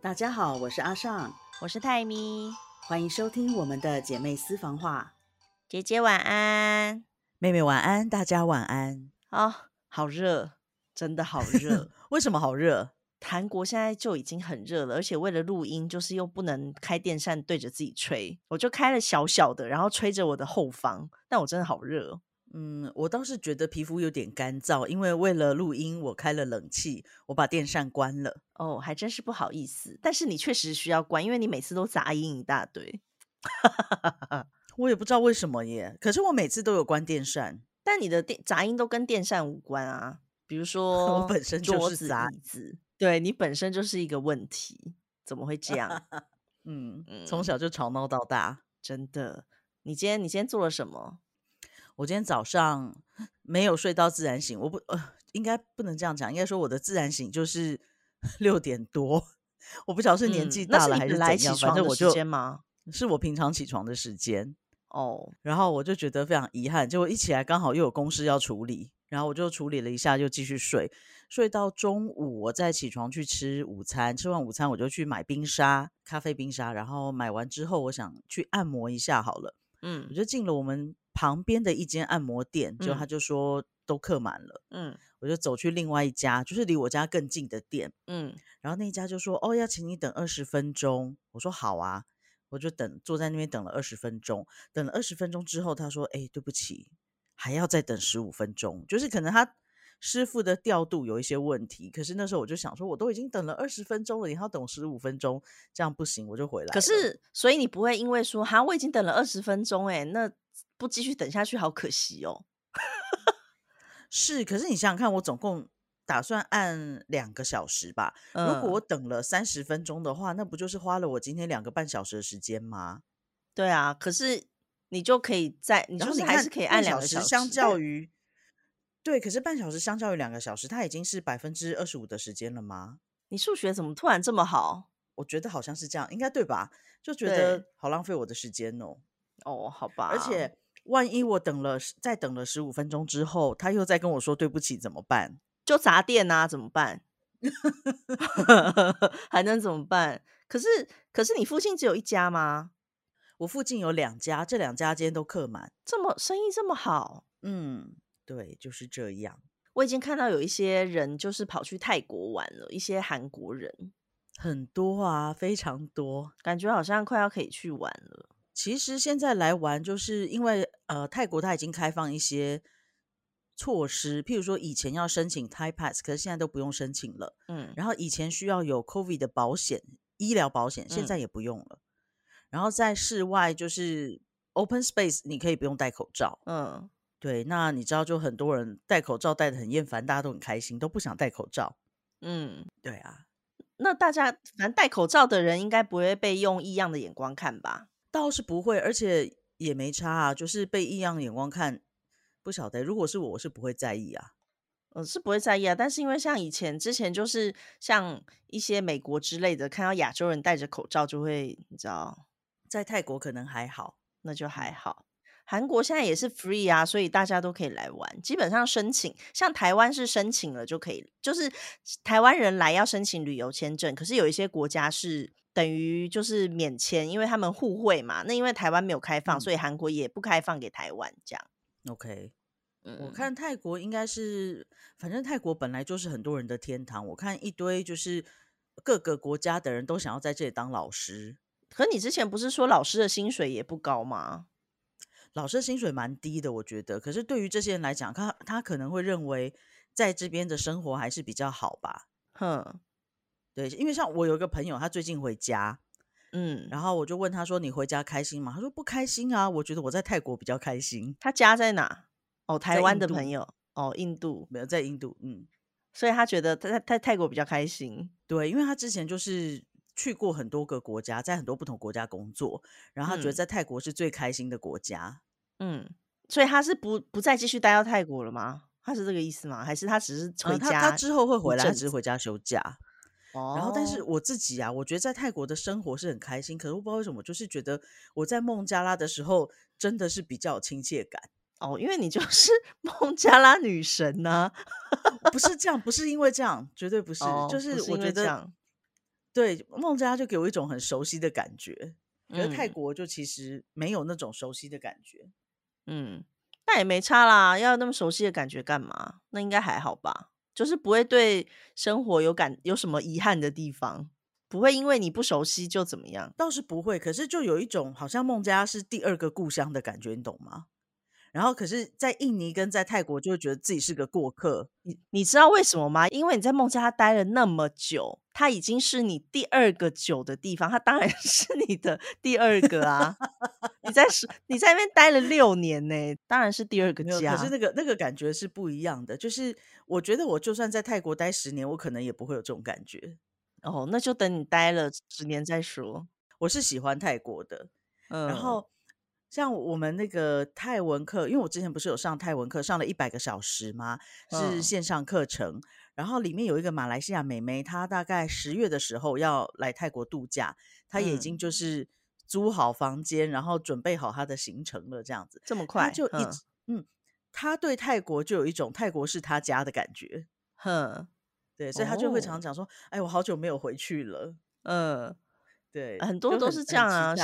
大家好，我是阿尚，我是泰咪，欢迎收听我们的姐妹私房话。姐姐晚安，妹妹晚安，大家晚安。哦，好热，真的好热。为什么好热？韩国现在就已经很热了，而且为了录音，就是又不能开电扇对着自己吹，我就开了小小的，然后吹着我的后方，但我真的好热。嗯，我倒是觉得皮肤有点干燥，因为为了录音，我开了冷气，我把电扇关了。哦，还真是不好意思。但是你确实需要关，因为你每次都杂音一大堆。我也不知道为什么耶，可是我每次都有关电扇。但你的电杂音都跟电扇无关啊，比如 说我本身就是杂椅子，对你本身就是一个问题，怎么会这样？嗯，从小就吵闹到大，真的。你今天你今天做了什么？我今天早上没有睡到自然醒，我不呃，应该不能这样讲，应该说我的自然醒就是 六点多。我不晓得是年纪大了还是怎样，反正我就吗？是我平常起床的时间哦。然后我就觉得非常遗憾，结果一起来刚好又有公事要处理，然后我就处理了一下，就继续睡，睡到中午我再起床去吃午餐，吃完午餐我就去买冰沙，咖啡冰沙，然后买完之后我想去按摩一下好了，嗯，我就进了我们。旁边的一间按摩店，就他就说都客满了，嗯，我就走去另外一家，就是离我家更近的店，嗯，然后那家就说哦，要请你等二十分钟，我说好啊，我就等坐在那边等了二十分钟，等了二十分钟之后，他说哎，对不起，还要再等十五分钟，就是可能他师傅的调度有一些问题，可是那时候我就想说，我都已经等了二十分钟了，你还要等十五分钟，这样不行，我就回来。可是，所以你不会因为说哈，我已经等了二十分钟，哎，那。不继续等下去，好可惜哦。是，可是你想想看，我总共打算按两个小时吧。如果我等了三十分钟的话，那不就是花了我今天两个半小时的时间吗？对啊，可是你就可以在，你就是还是可以按两个小时。相较于对，可是半小时相较于两个小时，它已经是百分之二十五的时间了吗？你数学怎么突然这么好？我觉得好像是这样，应该对吧？就觉得好浪费我的时间哦。哦，好吧，而且。万一我等了再等了十五分钟之后，他又再跟我说对不起，怎么办？就砸店啊，怎么办？还能怎么办？可是可是你附近只有一家吗？我附近有两家，这两家今天都客满，这么生意这么好？嗯，对，就是这样。我已经看到有一些人就是跑去泰国玩了，一些韩国人很多啊，非常多，感觉好像快要可以去玩了。其实现在来玩，就是因为呃，泰国它已经开放一些措施，譬如说以前要申请 Thai Pass，可是现在都不用申请了。嗯，然后以前需要有 COVID 的保险、医疗保险，现在也不用了。然后在室外就是 Open Space，你可以不用戴口罩。嗯，对。那你知道，就很多人戴口罩戴的很厌烦，大家都很开心，都不想戴口罩。嗯，对啊。那大家反正戴口罩的人应该不会被用异样的眼光看吧？倒是不会，而且也没差啊。就是被异样眼光看，不晓得。如果是我，我是不会在意啊。嗯，是不会在意啊。但是因为像以前之前，就是像一些美国之类的，看到亚洲人戴着口罩，就会你知道，在泰国可能还好，那就还好。韩国现在也是 free 啊，所以大家都可以来玩。基本上申请，像台湾是申请了就可以，就是台湾人来要申请旅游签证。可是有一些国家是。等于就是免签，因为他们互惠嘛。那因为台湾没有开放，所以韩国也不开放给台湾这样。OK，嗯我看泰国应该是，反正泰国本来就是很多人的天堂。我看一堆就是各个国家的人都想要在这里当老师。可你之前不是说老师的薪水也不高吗？老师的薪水蛮低的，我觉得。可是对于这些人来讲，他他可能会认为在这边的生活还是比较好吧。哼。对，因为像我有一个朋友，他最近回家，嗯，然后我就问他说：“你回家开心吗？”他说：“不开心啊，我觉得我在泰国比较开心。”他家在哪？哦，台湾的朋友，哦，印度没有在印度，嗯，所以他觉得他在泰泰国比较开心。对，因为他之前就是去过很多个国家，在很多不同国家工作，然后他觉得在泰国是最开心的国家。嗯，所以他是不不再继续待到泰国了吗？他是这个意思吗？还是他只是回家？他之后会回来，只是回家休假。然后，但是我自己啊，我觉得在泰国的生活是很开心。可是我不知道为什么，就是觉得我在孟加拉的时候真的是比较有亲切感哦，因为你就是 孟加拉女神呢。不是这样，不是因为这样，绝对不是，就是我觉得，对孟加拉就给我一种很熟悉的感觉，可是泰嗯国就其实没有那种熟悉的感觉。嗯，那也没差啦，要那么熟悉的感觉干嘛？那应该还好吧，就是不会对生活有感有什么遗憾的地方，不会因为你不熟悉就怎么样。倒是不会，可是就有一种好像孟加拉是第二个故乡的感觉，你懂吗？然后可是，在印尼跟在泰国就会觉得自己是个过客，你你知道为什么吗？因为你在孟加拉待了那么久，它已经是你第二个久的地方，它当然 是你的第二个啊。你在是你在那边待了六年呢、当然是第二个家，可是。那个那个感觉是不一样的。就是我觉得我就算在泰国待十年，我可能也不会有这种感觉。哦，那就等你待了十年再说。我是喜欢泰国的，嗯，然后像我们那个泰文课，因为我之前不是有上泰文课，上了一百个小时吗？是嗯线上课程。然后里面有一个马来西亚妹妹，她大概十月的时候要来泰国度假，她也已经嗯就是租好房间，然后准备好她的行程了，这样子。她这么快，嗯就一直嗯，她对泰国就有一种泰国是她家的感觉，哼，对，所以她就会常常讲说：“哎，我好久没有回去了。嗯，”对，很多都是这样啊。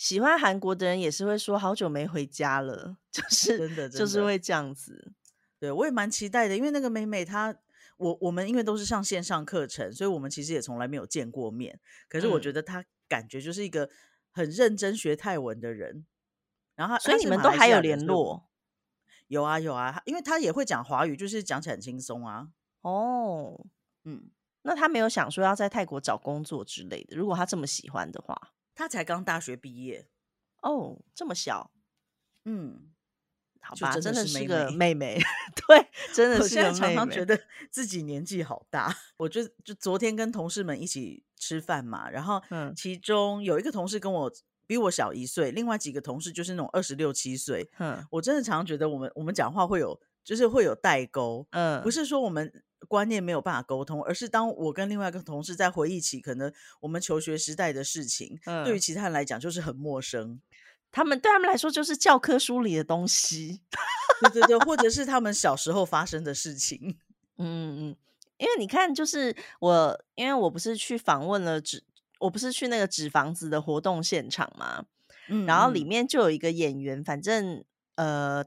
喜欢韩国的人也是会说好久没回家了，就 是就是会这样子。对，我也蛮期待的，因为那个美美她，我我们因为都是上线上课程，所以我们其实也从来没有见过面。可是我觉嗯得她感觉就是一个很认真学泰文的人。然后所以你们都还有联络有啊有啊，因为她也会讲华语，就是讲起来很轻松啊。哦。嗯，那她没有想说要在泰国找工作之类的，如果她这么喜欢的话，她才刚大学毕业，哦，这么小，嗯，好吧，真真的是个妹 妹妹，对，真的我是个现在常妹妹。常觉得自己年纪好大。我就就昨天跟同事们一起吃饭嘛，然后嗯其中有一个同事跟我比我小一岁，另外几个同事就是那种二十六七岁。嗯，我真的常常觉得我们我们讲话会有就是会有代沟，嗯，不是说我们观念没有办法沟通，而是当我跟另外一个同事在回忆起可能我们求学时代的事情，对于嗯其他人来讲就是很陌生。他们对他们来说就是教科书里的东西。对对对，或者是他们小时候发生的事情。嗯 嗯，因为你看，就是我，因为我不是去访问了纸，我不是去那个纸房子的活动现场嘛，嗯然后里嗯面就有一个演员，反正呃，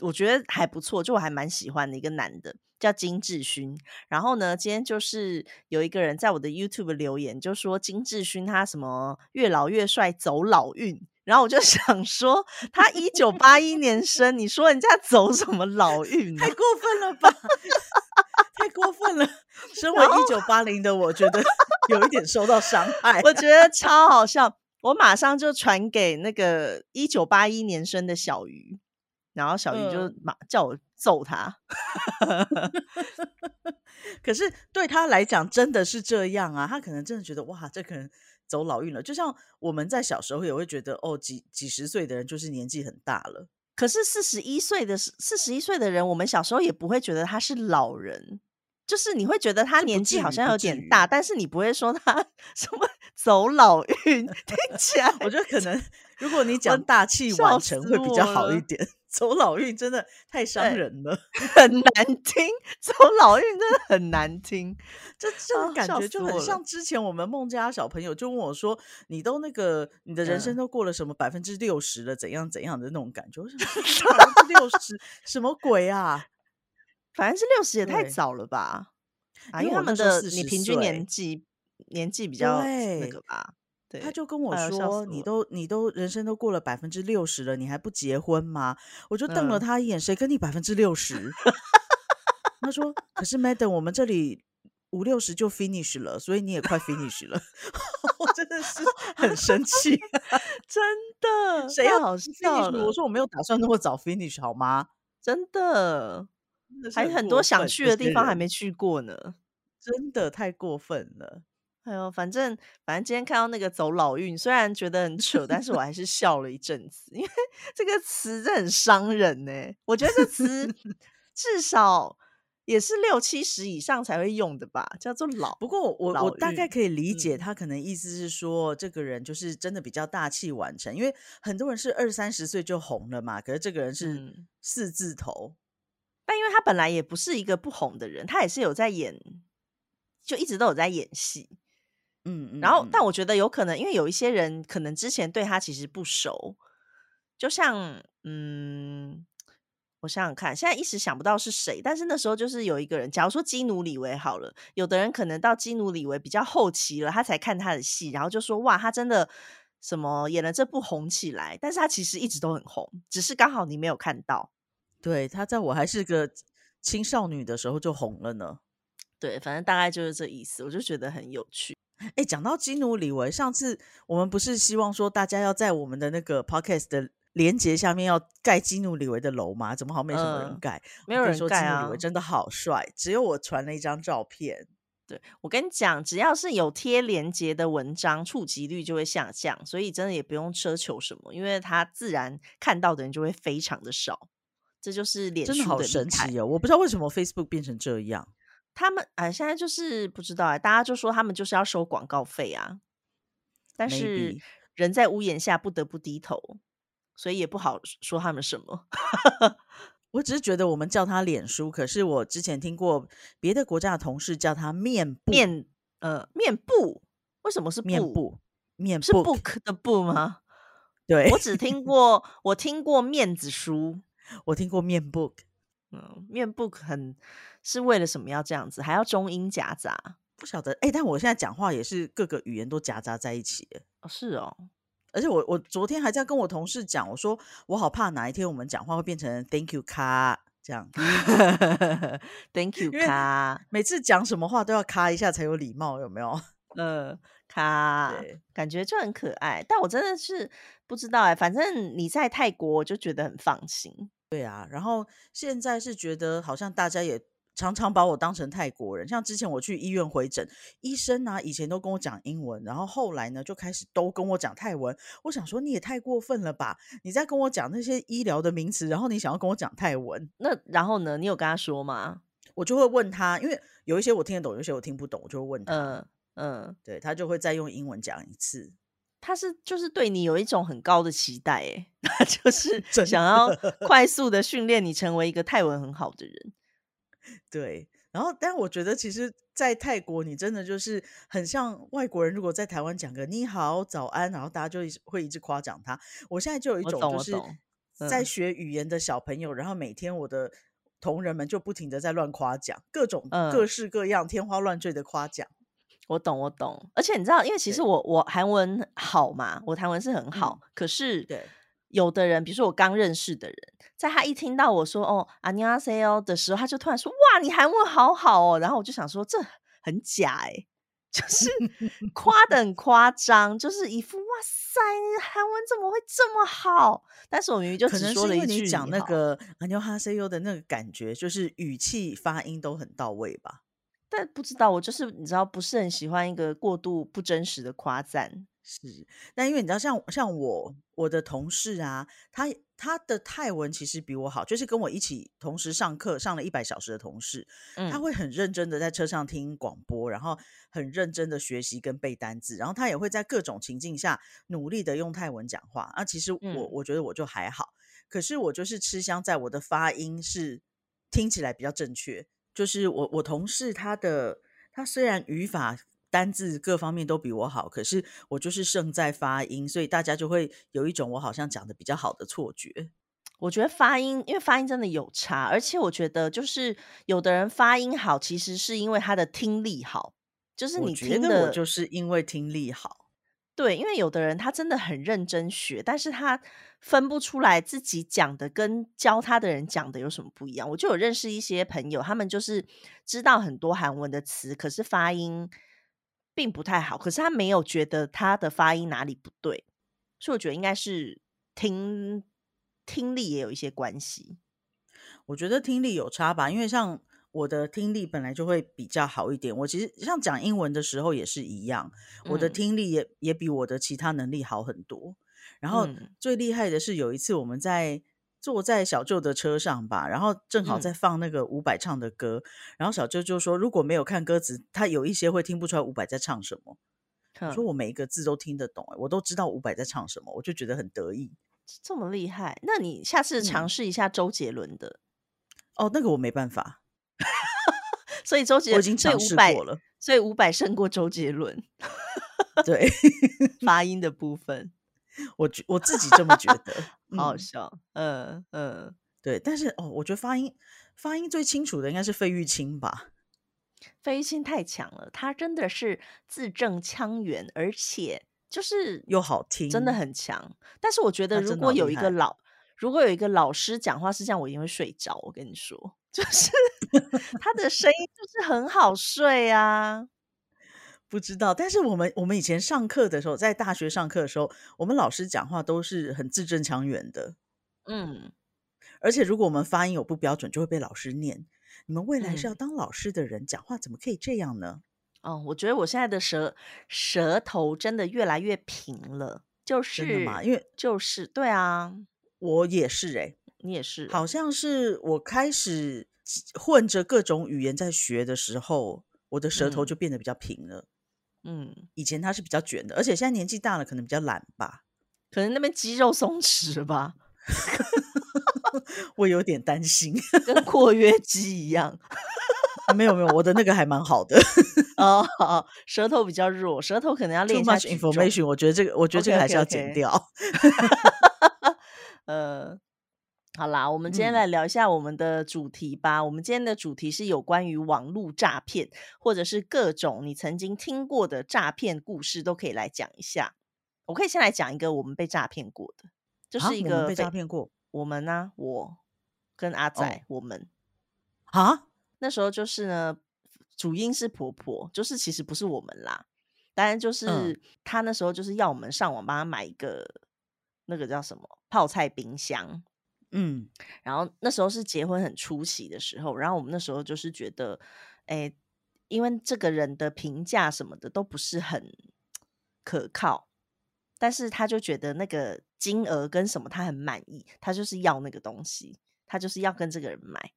我觉得还不错，就我还蛮喜欢的一个男的，叫金志勋。然后呢，今天就是有一个人在我的 YouTube 留言，就说金志勋他什么越老越帅，走老运。然后我就 想说，他一九八一年生，你说人家走什么老运呢、太过分了吧！太过分了。身为一九八零的我，觉得 有一点受到伤害。我觉得超好笑，我马上就传给那个一九八一年生的小鱼，然后小鱼就嗯叫我揍他。可是对他来讲，真的是这样啊。他可能真的觉得哇，这可能走老运了。就像我们在小时候也会觉得，哦，几几十岁的人就是年纪很大了。可是四十一岁的四十一岁的人，我们小时候也不会觉得他是老人，就是你会觉得他年纪好像有点大，但是你不会说他 什么走老运，听起来我觉得可能如果你讲大器笑晚成死会比较好一点。走老运真的太伤人了，很难听，走老运真的很难听。这这种感觉就很像之前我们孟家小朋友就问我说：“你都那个你的人生嗯都过了什么百分之六十了，怎样怎样的那种感觉？”我想说 百分之六十什么鬼啊？反正是六十也太早了吧？啊，因为他们那时候40的你平均年纪年纪比较那个吧？对，他就跟我说：“你都你都人生都过了百分之六十了，你还不结婚吗？”我就瞪了嗯他一眼：“谁跟你百分之六十？” 他说：“可是 Madam，我们这里五六十就 finish 了，所以你也快 finish 了。”我真的是很生气，真的谁要太好笑 finish？了我，说我没有打算那么早 finish 好吗？真的，真的是还很多想去的地方还没去过呢。真的太过分了。哎呦，反正反正今天看到那个走老运，虽然觉得很扯，但是我还是 笑了一阵子，因为这个词真的很伤人呢、我觉得这词 至少也是六七十以上才会用的吧，叫做老。不过我我大概可以理解嗯他可能意思是说，这个人就是真的比较大器晚成，因为很多人是二三十岁就红了嘛，可是这个人是嗯四字头，但因为他本来也不是一个不红的人，他也是有在演，就一直都有在演戏。嗯嗯，然后，嗯但我觉得有可能，因为有一些人可能之前对他其实不熟，就像嗯，我想想看，现在一时想不到是谁，但是那时候就是有一个人，假如说基努里维好了，有的人可能到基努里维比较后期了，他才看他的戏，然后就说哇，他真的什么演了这部红起来，但是他其实一直都很红，只是刚好你没有看到。对他在我还是个青少女的时候就红了呢。对，反正大概就是这意思，我就觉得很有趣。哎，讲到基努里维，上次我们不是希望说大家要在我们的那个 podcast 的连接下面要盖基努里维的楼吗？怎么好像没什么人嗯盖？没有人盖啊基努里维真的好帅，只有我传了一张照片。对我跟你讲，只要是有贴连接的文章，触及率就会下降，所以真的也不用奢求什么，因为它自然看到的人就会非常的少。这就是脸真的好神奇哦！我不知道为什么 Facebook 变成这样。他们哎，现在就是不知道哎，大家就说他们就是要收广告费啊，但是人在屋檐下不得不低头，所以也不好说他们什么。我只是觉得我们叫他脸书，可是我之前听过别的国家的同事叫他面部面呃面部为什么是面部？部面是 book 的 book 吗？对我只听过，我听过面子书。我听过面 book，嗯，面 book 很是为了什么要这样子，还要中英夹杂？不晓得哎，但我现在讲话也是各个语言都夹杂在一起耶。哦，是哦，而且我我昨天还在跟我同事讲，我说我好怕哪一天我们讲话会变成 Thank you 卡这样，Thank you 卡，每次讲什么话都要卡一下才有礼貌，有没有？呃，卡对，感觉就很可爱。但我真的是不知道哎、反正你在泰国，我就觉得很放心。对啊，然后现在是觉得好像大家也常常把我当成泰国人，像之前我去医院回诊，医生啊以前都跟我讲英文，然后后来呢就开始都跟我讲泰文。我想说你也太过分了吧！你在跟我讲那些医疗的名词，然后你想要跟我讲泰文，那然后呢？你有跟他说吗？我就会问他，因为有一些我听得懂，有一些我听不懂，我就会问他，嗯嗯，对他就会再用英文讲一次。他是就是对你有一种很高的期待哎，他就是想要快速的训练你成为一个泰文很好的人。对，然后但我觉得其实，在泰国你真的就是很像外国人，如果在台湾讲个你好、早安，然后大家就会一直夸奖他。我现在就有一我种就是在嗯。学语言的小朋友，然后每天我的同仁们就不停的在乱夸奖，各种各嗯。式各样、天花乱坠的夸奖。我懂，我懂，而且你知道，因为其实我我韩文好嘛，我韩文是很好，可是对有的人，比如说我刚认识的人，在他一听到我说哦안녕하세요的时候，他就突然说哇，你韩文好好哦，然后我就想说这很假哎、就是夸的很夸张，就是一副哇塞，你韩文怎么会这么好？但是我明明就可只能是因为说了一句你讲那好个阿牛哈塞优的那个感觉，就是语气发音都很到位吧。但不知道我就是你知道不是很喜欢一个过度不真实的夸赞。 是，但因为你知道像，像我我的同事啊，他他的泰文其实比我好，就是跟我一起同时上课上了一百小时的同事，他嗯会很认真的在车上听广播，然后很认真的学习跟背单字，然后他也会在各种情境下努力的用泰文讲话。啊，其实我、嗯我觉得我就还好，可是我就是吃香在我的发音是听起来比较正确，就是我我同事他的他虽然语法。单字各方面都比我好，可是我就是胜在发音，所以大家就会有一种我好像讲的比较好的错觉。我觉得发音，因为发音真的有差，而且我觉得就是有的人发音好，其实是因为他的听力好，就是你听的觉得我就是因为听力好，对，因为有的人他真的很认真学，但是他分不出来自己讲的跟教他的人讲的有什么不一样。我就有认识一些朋友，他们就是知道很多韩文的词，可是发音并不太好，可是他没有觉得他的发音哪里不对，所以我觉得应该是听听力也有一些关系。我觉得听力有差吧，因为像我的听力本来就会比较好一点。我其实像讲英文的时候也是一样，我的嗯听力也也比我的其他能力好很多。然后嗯最厉害的是有一次我们在坐在小舅的车上吧，然后正好嗯在放那个伍佰唱的歌，然后小舅就说如果没有看歌词，他有一些会听不出来伍佰在唱什么。我说我每一个字都听得懂、欸，我都知道伍佰在唱什么，我就觉得很得意。这么厉害，那你下次尝嗯试一下周杰伦的。哦，那个我没办法，所以周杰，我已经尝试过了。所以伍佰胜过周杰伦对，发音的部分，我觉我自己这么觉得，好好嗯，笑。嗯嗯，对。但是哦，我觉得发音发音最清楚的应该是费玉清吧？费玉清太强了，他真的是字正腔圆，而且就是又好听真的，很强。但是我觉得，如果有。一个老，如果有一个老师讲话是这样，我一定会睡着。我跟你说，就是 他的声音就是很好睡啊。不知道，但是我们我们以前上课的时候，在大学上课的时候，我们老师讲话都是很字正腔圆的，嗯而且如果我们发音有不标准，就会被老师念。你们未来是要嗯，当老师的人，讲话怎么可以这样呢？哦，我觉得我现在的舌舌头真的越来越平了，就真的吗？因为就是对啊，我也是诶、你也是，好像是我开始混着各种语言在学的时候，我的舌头嗯就变得比较平了。嗯，以前他是比较卷的，而且现在年纪大了，可能比较懒吧。可能那边肌肉松弛吧，我有点担心。跟括约肌一样。没有没有，我的那个还蛮好的。哦，好 舌头比较弱，舌头可能要 Too 练一下 much。information，我觉得这个，我觉得这个还是要剪掉。呃，好啦，我们今天嗯，来聊一下我们的主题吧。我们今天的主题是有关于网络诈骗，或者是各种你曾经听过的诈骗故事，都可以来讲一下。我可以先来讲一个我们被诈骗过的，这啊，是一个被诈骗过我们呢、我跟阿哦仔，我们啊？那时候就是呢，主因是婆婆，就是其实不是我们啦，当然就嗯是她那时候就是要我们上网帮她买一个那个叫什么泡菜冰箱，嗯然后那时候是结婚很初期的时候，然后我们那时候就是觉得，哎，因为这个人的评价什么的都不是很可靠，但是他就觉得那个金额跟什么他很满意，他就是要那个东西，他就是要跟这个人买。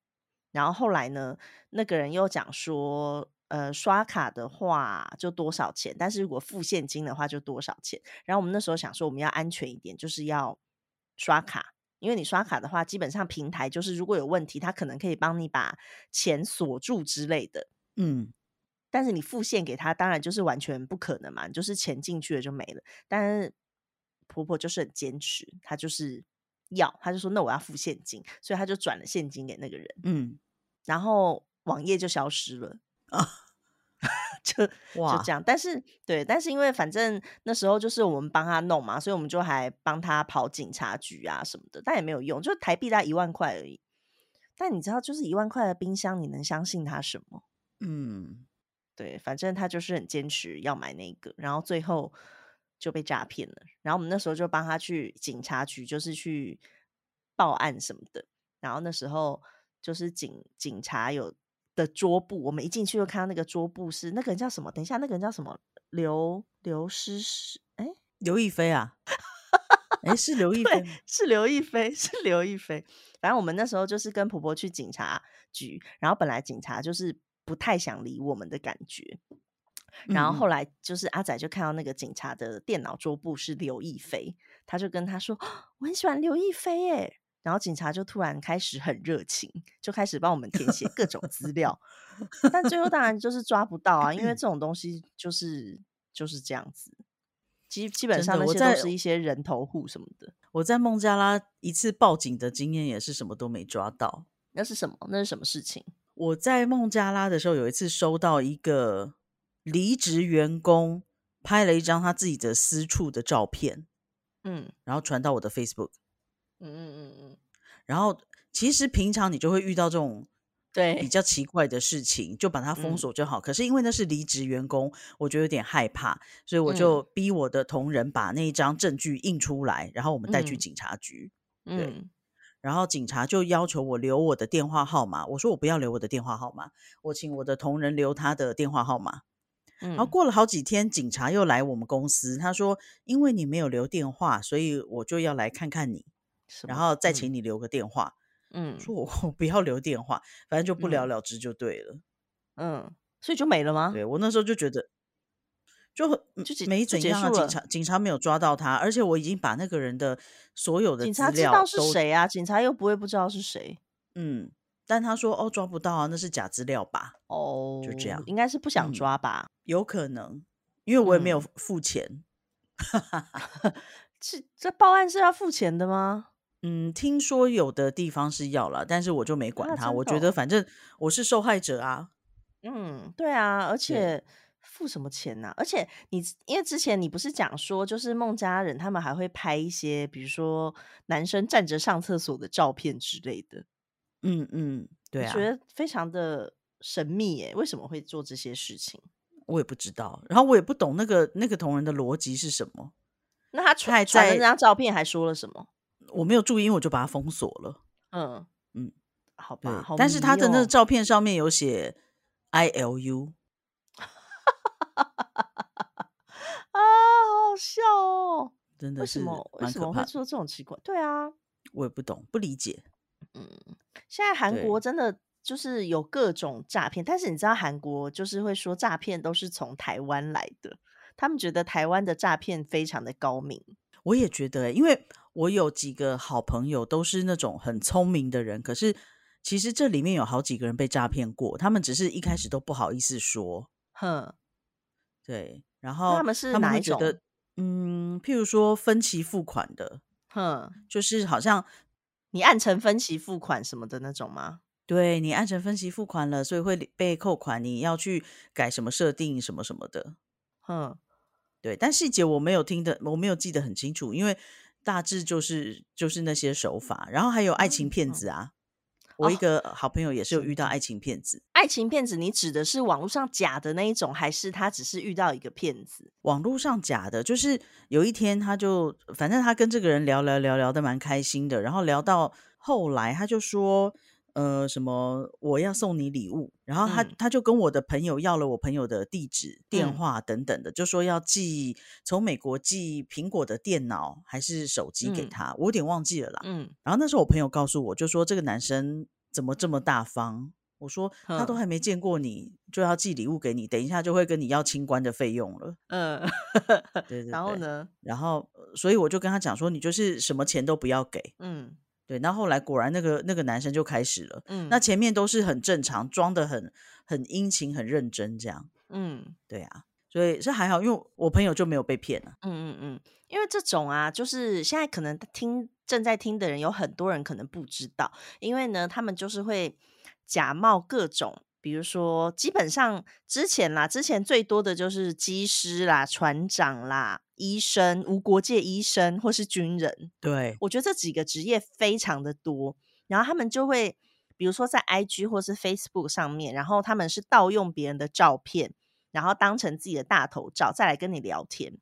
然后后来呢，那个人又讲说，呃，刷卡的话就多少钱，但是如果付现金的话就多少钱。然后我们那时候想说，我们要安全一点，就是要刷卡，因为你刷卡的话，基本上平台就是如果有问题，它可能可以帮你把钱锁住之类的。嗯但是你付现给他，当然就是完全不可能嘛，你就是钱进去了就没了。但是婆婆就是很坚持，她就是要，她就说那我要付现金，所以她就转了现金给那个人，嗯然后网页就消失了。啊，就就，这样，但是对，但是因为反正那时候就是我们帮他弄嘛，所以我们就还帮他跑警察局啊什么的，但也没有用，就台币大概一万块而已。但你知道，就是一万块的冰箱，你能相信他什么？嗯，对，反正他就是很坚持要买那个，然后最后就被诈骗了。然后我们那时候就帮他去警察局，就是去报案什么的。然后那时候就是警警察有的桌布，我们一进去就看到那个桌布是那个人叫什么？等一下，那个人叫什么？刘刘诗诗？哎，刘亦菲啊，哎，是刘亦菲？，是刘亦菲，是刘亦菲。反正我们那时候就是跟婆婆去警察局，然后本来警察就是不太想理我们的感觉，然后后来就是阿仔就看到那个警察的电脑桌布是刘亦菲，他就跟他说：“ 我很喜欢刘亦菲耶。”然后警察就突然开始很热情，就开始帮我们填写各种资料，但最后当然就是抓不到啊，因为这种东西就是就是这样子。基基本上那些都是一些人头户什么的。我在孟加拉一次报警的经验也是什么都没抓到。那是什么？那是什么事情？我在孟加拉的时候，有一次收到一个离职员工拍了一张他自己的私处的照片，嗯然后传到我的 Facebook。嗯嗯嗯嗯，然后其实平常你就会遇到这种对比，较奇怪的事情，就把它封嗯锁就好。可是因为那是离职员工，我就有点害怕，所以我嗯就逼我的同仁把那一张证据印出来，然后我们带去嗯警察局。对嗯然后警察就要求我留我的电话号码，我说我不要留我的电话号码，我请我的同仁留他的电话号码。嗯然后嗯过了好几天，警察又来我们公司，他说因为你没有留电话，所以我就要来看看你，然后再嗯请你留个电话。嗯说我我 不要留电话，反正就不了嗯了之就对了。嗯，所以就没了吗？对我那时候就觉得，就就结没怎样啊，警察警察没有抓到他，而且我已经把那个人的所有的警资料察知道是都谁啊？警察又不会不知道是谁。嗯，但他说哦抓不到啊，那是假资料吧？哦，就这样应该是不想嗯抓吧？有可能，因为我也没有嗯付钱。是这报案是要付钱的吗？嗯，听说有的地方是要了，但是我就没管他。啊我觉得哦反正我是受害者啊。嗯，对啊，而且付什么钱呢、而且你因为之前你不是讲说，就是孟家人他们还会拍一些，比如说男生站着上厕所的照片之类的，嗯嗯，对啊我觉，得非常的神秘耶，为什么会做这些事情？我也不知道，然后我也不懂那个那个同仁的逻辑是什么，那他传传的在那张照片还说了什么？我没有注意，因为我就把它封锁了。嗯嗯，好吧，好，但是他的那照片上面有写 I L U，啊，好好笑哦！真的是什么为。什么会做这种奇怪？对啊，我也不懂，不理解。嗯现在韩对国真的就是有各种诈骗，但是你知道韩国就是会说诈骗都是从台湾来的，他们觉得台湾的诈骗非常的高明。我也觉得欸、因为我有几个好朋友都是那种很聪明的人，可是其实这里面有好几个人被诈骗过，他们只是一开始都不好意思说。哼，对，然那后他们是哪一种？嗯，譬如说分期付款的，哼，就是好像你按成分期付款什么的那种吗？对你按成分期付款了，所以会被扣款，你要去改什么设定什么什么的。哼，对，但细节我没有听的，我没有记得很清楚，因为大致就是就是那些手法，然后还有爱情骗子啊。我一哦个好朋友也是有遇到爱情骗子，爱情骗子，你指的是网络上假的那一种，还是他只是遇到一个骗子？网络上假的，就是有一天他就反正他跟这个人聊聊聊聊的蛮开心的，然后聊到后来他就说。呃，什么？我要送你礼物，然后他、嗯他就跟我的朋友要了我朋友的地址、电嗯话等等的，就说要寄从美国寄苹果的电脑还是手机给嗯他，我有点忘记了啦。嗯，然后那时候我朋友告诉我，就说这个男生怎么这么大方？我说他都哼还没见过你，就要寄礼物给你，等一下就会跟你要清关的费用了。嗯，对对然后呢？然后，呃所以我就跟他讲说，你就是什么钱都不要给。嗯对，那后来果然那个那个男生就开始了，嗯，那前面都是很正常，装的很很殷勤、很认真这样。嗯。对啊，所以是还好，因为我朋友就没有被骗了。嗯嗯嗯，因为这种啊，就是现在可能听正在听的人有很多人可能不知道，因为呢，他们就是会假冒各种，比如说，基本上之前啦，之前最多的就是机师啦、船长啦、医生、无国界医生或是军人，对，我觉得这几个职业非常的多，然后他们就会，比如说在 IG 或是 Facebook 上面，然后他们是盗用别人的照片，然后当成自己的大头照，再来跟你聊天。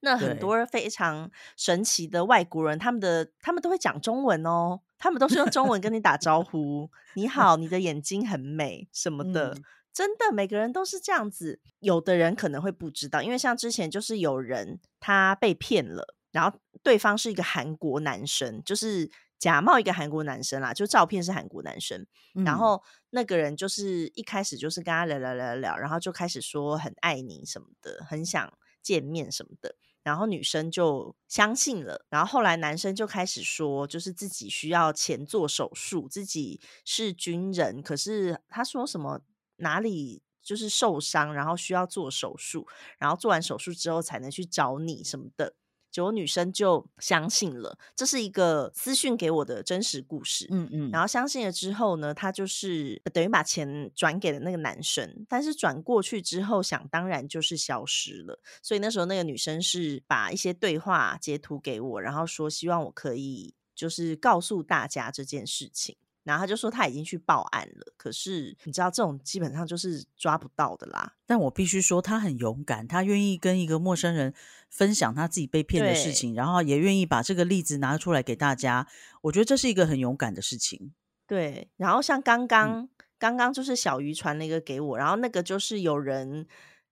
那很对多非常神奇的外国人，他们的他们都会讲中文哦，他们都是用中文跟你打招呼，你好，你的眼睛很美什么的。嗯真的，每个人都是这样子。有的人可能会不知道，因为像之前就是有人他被骗了，然后对方是一个韩国男生，就是假冒一个韩国男生啦，就照片是韩国男生，然嗯后那个人就是一开始就是跟他聊聊聊聊聊，然后就开始说很爱你什么的，很想见面什么的。然后女生就相信了，然后后来男生就开始说，就是自己需要钱做手术，自己是军人，可是他说什么哪里就是受伤，然后需要做手术，然后做完手术之后才能去找你什么的。结果女生就相信了，这是一个私讯给我的真实故事。嗯嗯，然后相信了之后呢，她就是等于把钱转给了那个男生，但是转过去之后，想当然就是消失了。所以那时候那个女生是把一些对话截图给我，然后说希望我可以就是告诉大家这件事情。然后他就说他已经去报案了，可是你知道这种基本上就是抓不到的啦。但我必须说，他很勇敢，他愿意跟一个陌生人分享他自己被骗的事情，然后也愿意把这个例子拿出来给大家。我觉得这是一个很勇敢的事情。对，然后像刚刚、刚刚就是小鱼传了一个给我，然后那个就是有人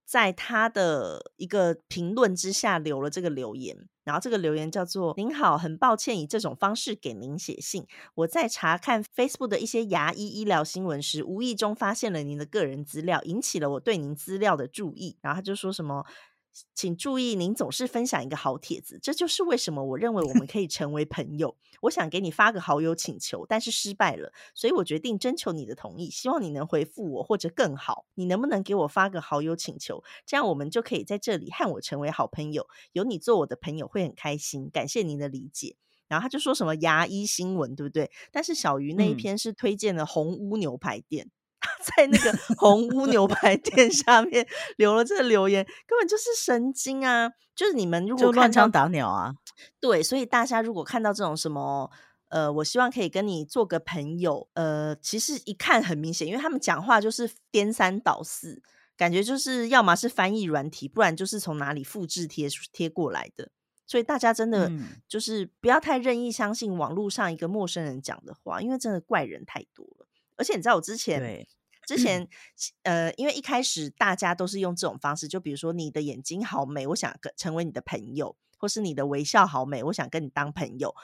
在他的一个评论之下留了这个留言，然后这个留言叫做“您好，很抱歉以这种方式给您写信，我在查看 Facebook 的一些牙医医疗新闻时，无意中发现了您的个人资料，引起了我对您资料的注意。”然后他就说什么。请注意，您总是分享一个好帖子，这就是为什么我认为我们可以成为朋友。我想给你发个好友请求，但是失败了，所以我决定征求你的同意，希望你能回复我，或者更好，你能不能给我发个好友请求？这样我们就可以在这里和我成为好朋友，有你做我的朋友会很开心。感谢您的理解。然后他就说什么牙医新闻，对不对？但是小鱼那一嗯篇是推荐了红屋牛排店。在那个红屋牛排店下面留了这个留言，根本就是神经啊！就是你们如果乱枪打鸟啊。对，所以大家如果看到这种什么，呃，我希望可以跟你做个朋友，呃，其实一看很明显，因为他们讲话就是颠三倒四，感觉就是要么是翻译软体，不然就是从哪里复制贴贴过来的。所以大家真的嗯就是不要太任意相信网络上一个陌生人讲的话，因为真的怪人太多了。而且你知道我之前对，之前呃，因为一开始大家都是用这种方式，就比如说你的眼睛好美，我想跟成为你的朋友，或是你的微笑好美，我想跟你当朋友。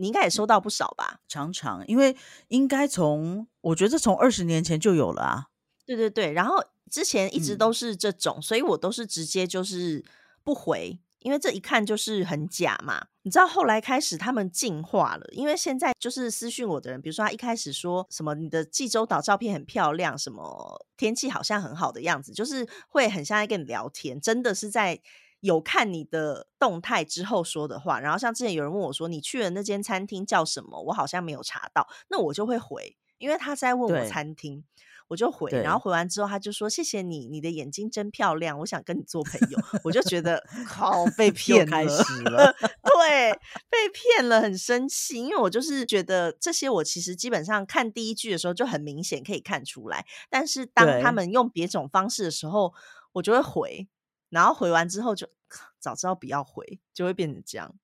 你应该也收到不少吧？常常因为应该从我觉得从二十年前就有了啊。对对对，然后之前一直嗯都是这种，所以我都是直接就是不回，因为这一看就是很假嘛。你知道后来开始他们进化了，因为现在就是私讯我的人，比如说他一开始说什么你的济州岛照片很漂亮，什么天气好像很好的样子，就是会很像在跟你聊天，真的是在。有看你的动态之后说的话，然后像之前有人问我说你去了那间餐厅叫什么，我好像没有查到，那我就会回，因为他是在问我餐厅，我就回，然后回完之后他就说谢谢你，你的眼睛真漂亮，我想跟你做朋友，我就觉得 好被 又骗开了，始了，对，被骗了，很生气，因为我就是觉得这些我其实基本上看第一句的时候就很明显可以看出来，但是当他对。们用别种方式的时候，我就会回，然后回完之后就早知道不要回，就会变成这样。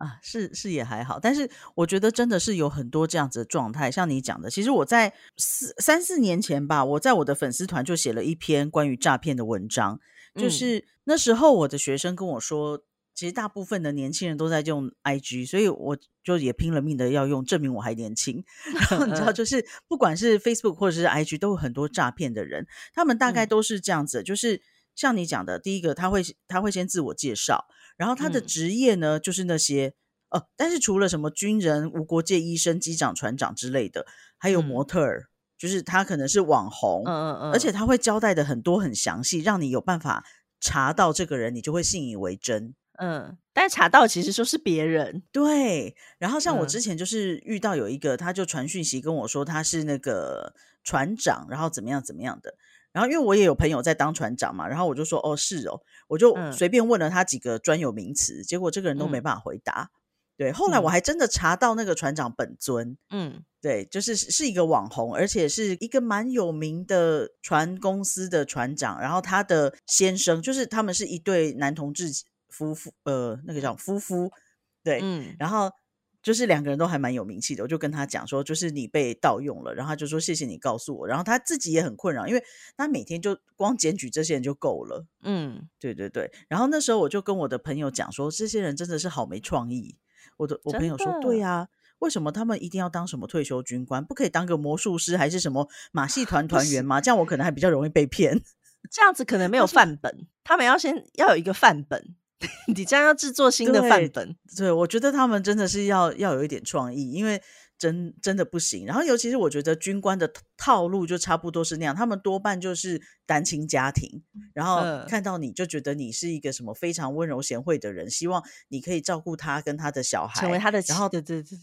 啊，是是也还好，但是我觉得真的是有很多这样子的状态，像你讲的，其实我在四三四年前吧，我在我的粉丝团就写了一篇关于诈骗的文章，就嗯。是那时候我的学生跟我说，其实大部分的年轻人都在用 IG，所以我就也拼了命的要用，证明我还年轻。然后你知道，嗯。就是不管是 Facebook 或者是 IG，都有很多诈骗的人，他们大概嗯。都是这样子，就是像你讲的，第一个他会他会先自我介绍，然后他的嗯职业呢就是那些。哦，但是除了什么军人、无国界医生、机长、船长之类的，还有模嗯特儿，就是他可能是网红，嗯嗯嗯，而且他会交代的很多很详细，让你有办法查到这个人，你就会信以为真。嗯，但查到其实说是别人，对，然后像我嗯之前就是遇到有一个，他就传讯息跟我说他是那个船长，然后怎么样怎么样的。然后因为我也有朋友在当船长嘛，然后我就说哦是哦，我就嗯随便问了他几个专有名词，结果这个人都没嗯办法回答。对，后来我嗯还真的查到那个船长本尊，嗯对，就是是是一个网红，而且是一个蛮有名的船公司的船长。然后他的先生就是他们是一对男同志夫妇，呃，那个叫夫妇，对。嗯然后就是两个人都还蛮有名气的，我就跟他讲说，就是你被盗用了，然后他就说谢谢你告诉我。然后他自己也很困扰，因为他每天就光检举这些人就够了。嗯，对对对，然后那时候我就跟我的朋友讲说，这些人真的是好没创意。我的我朋友说，对的呀、为什么他们一定要当什么退休军官，不可以当个魔术师还是什么马戏团 团员吗？这样我可能还比较容易被骗。这样子可能没 有范本，他们要先要有一个范本，你这样要制作新的范对本，对，我觉得他们真的是要要有一点创意，因为真真的不行。然后尤其是我觉得军官的套套路就差不多是那样，他们多半就是单亲家庭，然后嗯看到你就觉得你是一个什么非常温柔贤惠的人，希望你可以照顾他跟他的小孩，成为他的然后对对对，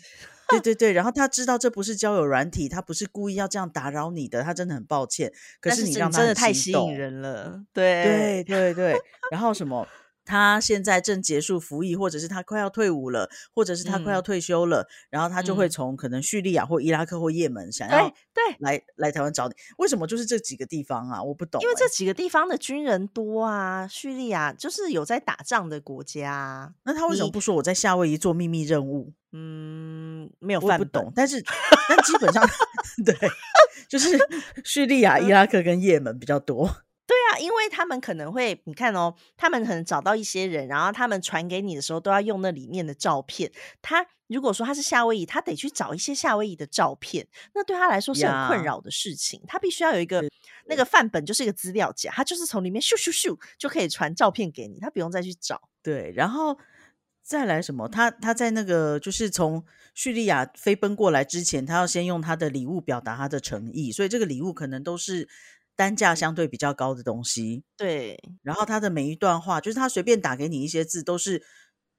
对对对，然后他知道这不是交友软体，他不是故意要这样打扰你的，他真的很抱歉。可是你真真的让他太吸引人了，对对对对，然后什么？他现在正结束服役，或者是他快要退伍了，或者是他快要嗯退休了，然后他就会嗯从可能叙利亚或伊拉克或也门想要对对，来来台湾找你。为什么就是这几个地方啊？我不懂欸、因为这几个地方的军人多啊，叙利亚就是有在打仗的国家啊，那他为什么不说我在夏威夷做秘密任务？嗯，没有我不懂，，但是但基本上 对，就是 叙利亚、伊拉克跟也门比较多。因为他们可能会，你看哦，他们可能找到一些人，然后他们传给你的时候都要用那里面的照片。他如果说他是夏威夷，他得去找一些夏威夷的照片，那对他来说是很困扰的事情。他必须要有一个那个范本，就是一个资料夹，他就是从里面咻咻咻就可以传照片给你，他不用再去找。对，然后再来什么？他他在那个就是从叙利亚飞奔过来之前，他要先用他的礼物表达他的诚意，所以这个礼物可能都是单价相对比较高的东西。对，然后他的每一段话，就是他随便打给你一些字，都是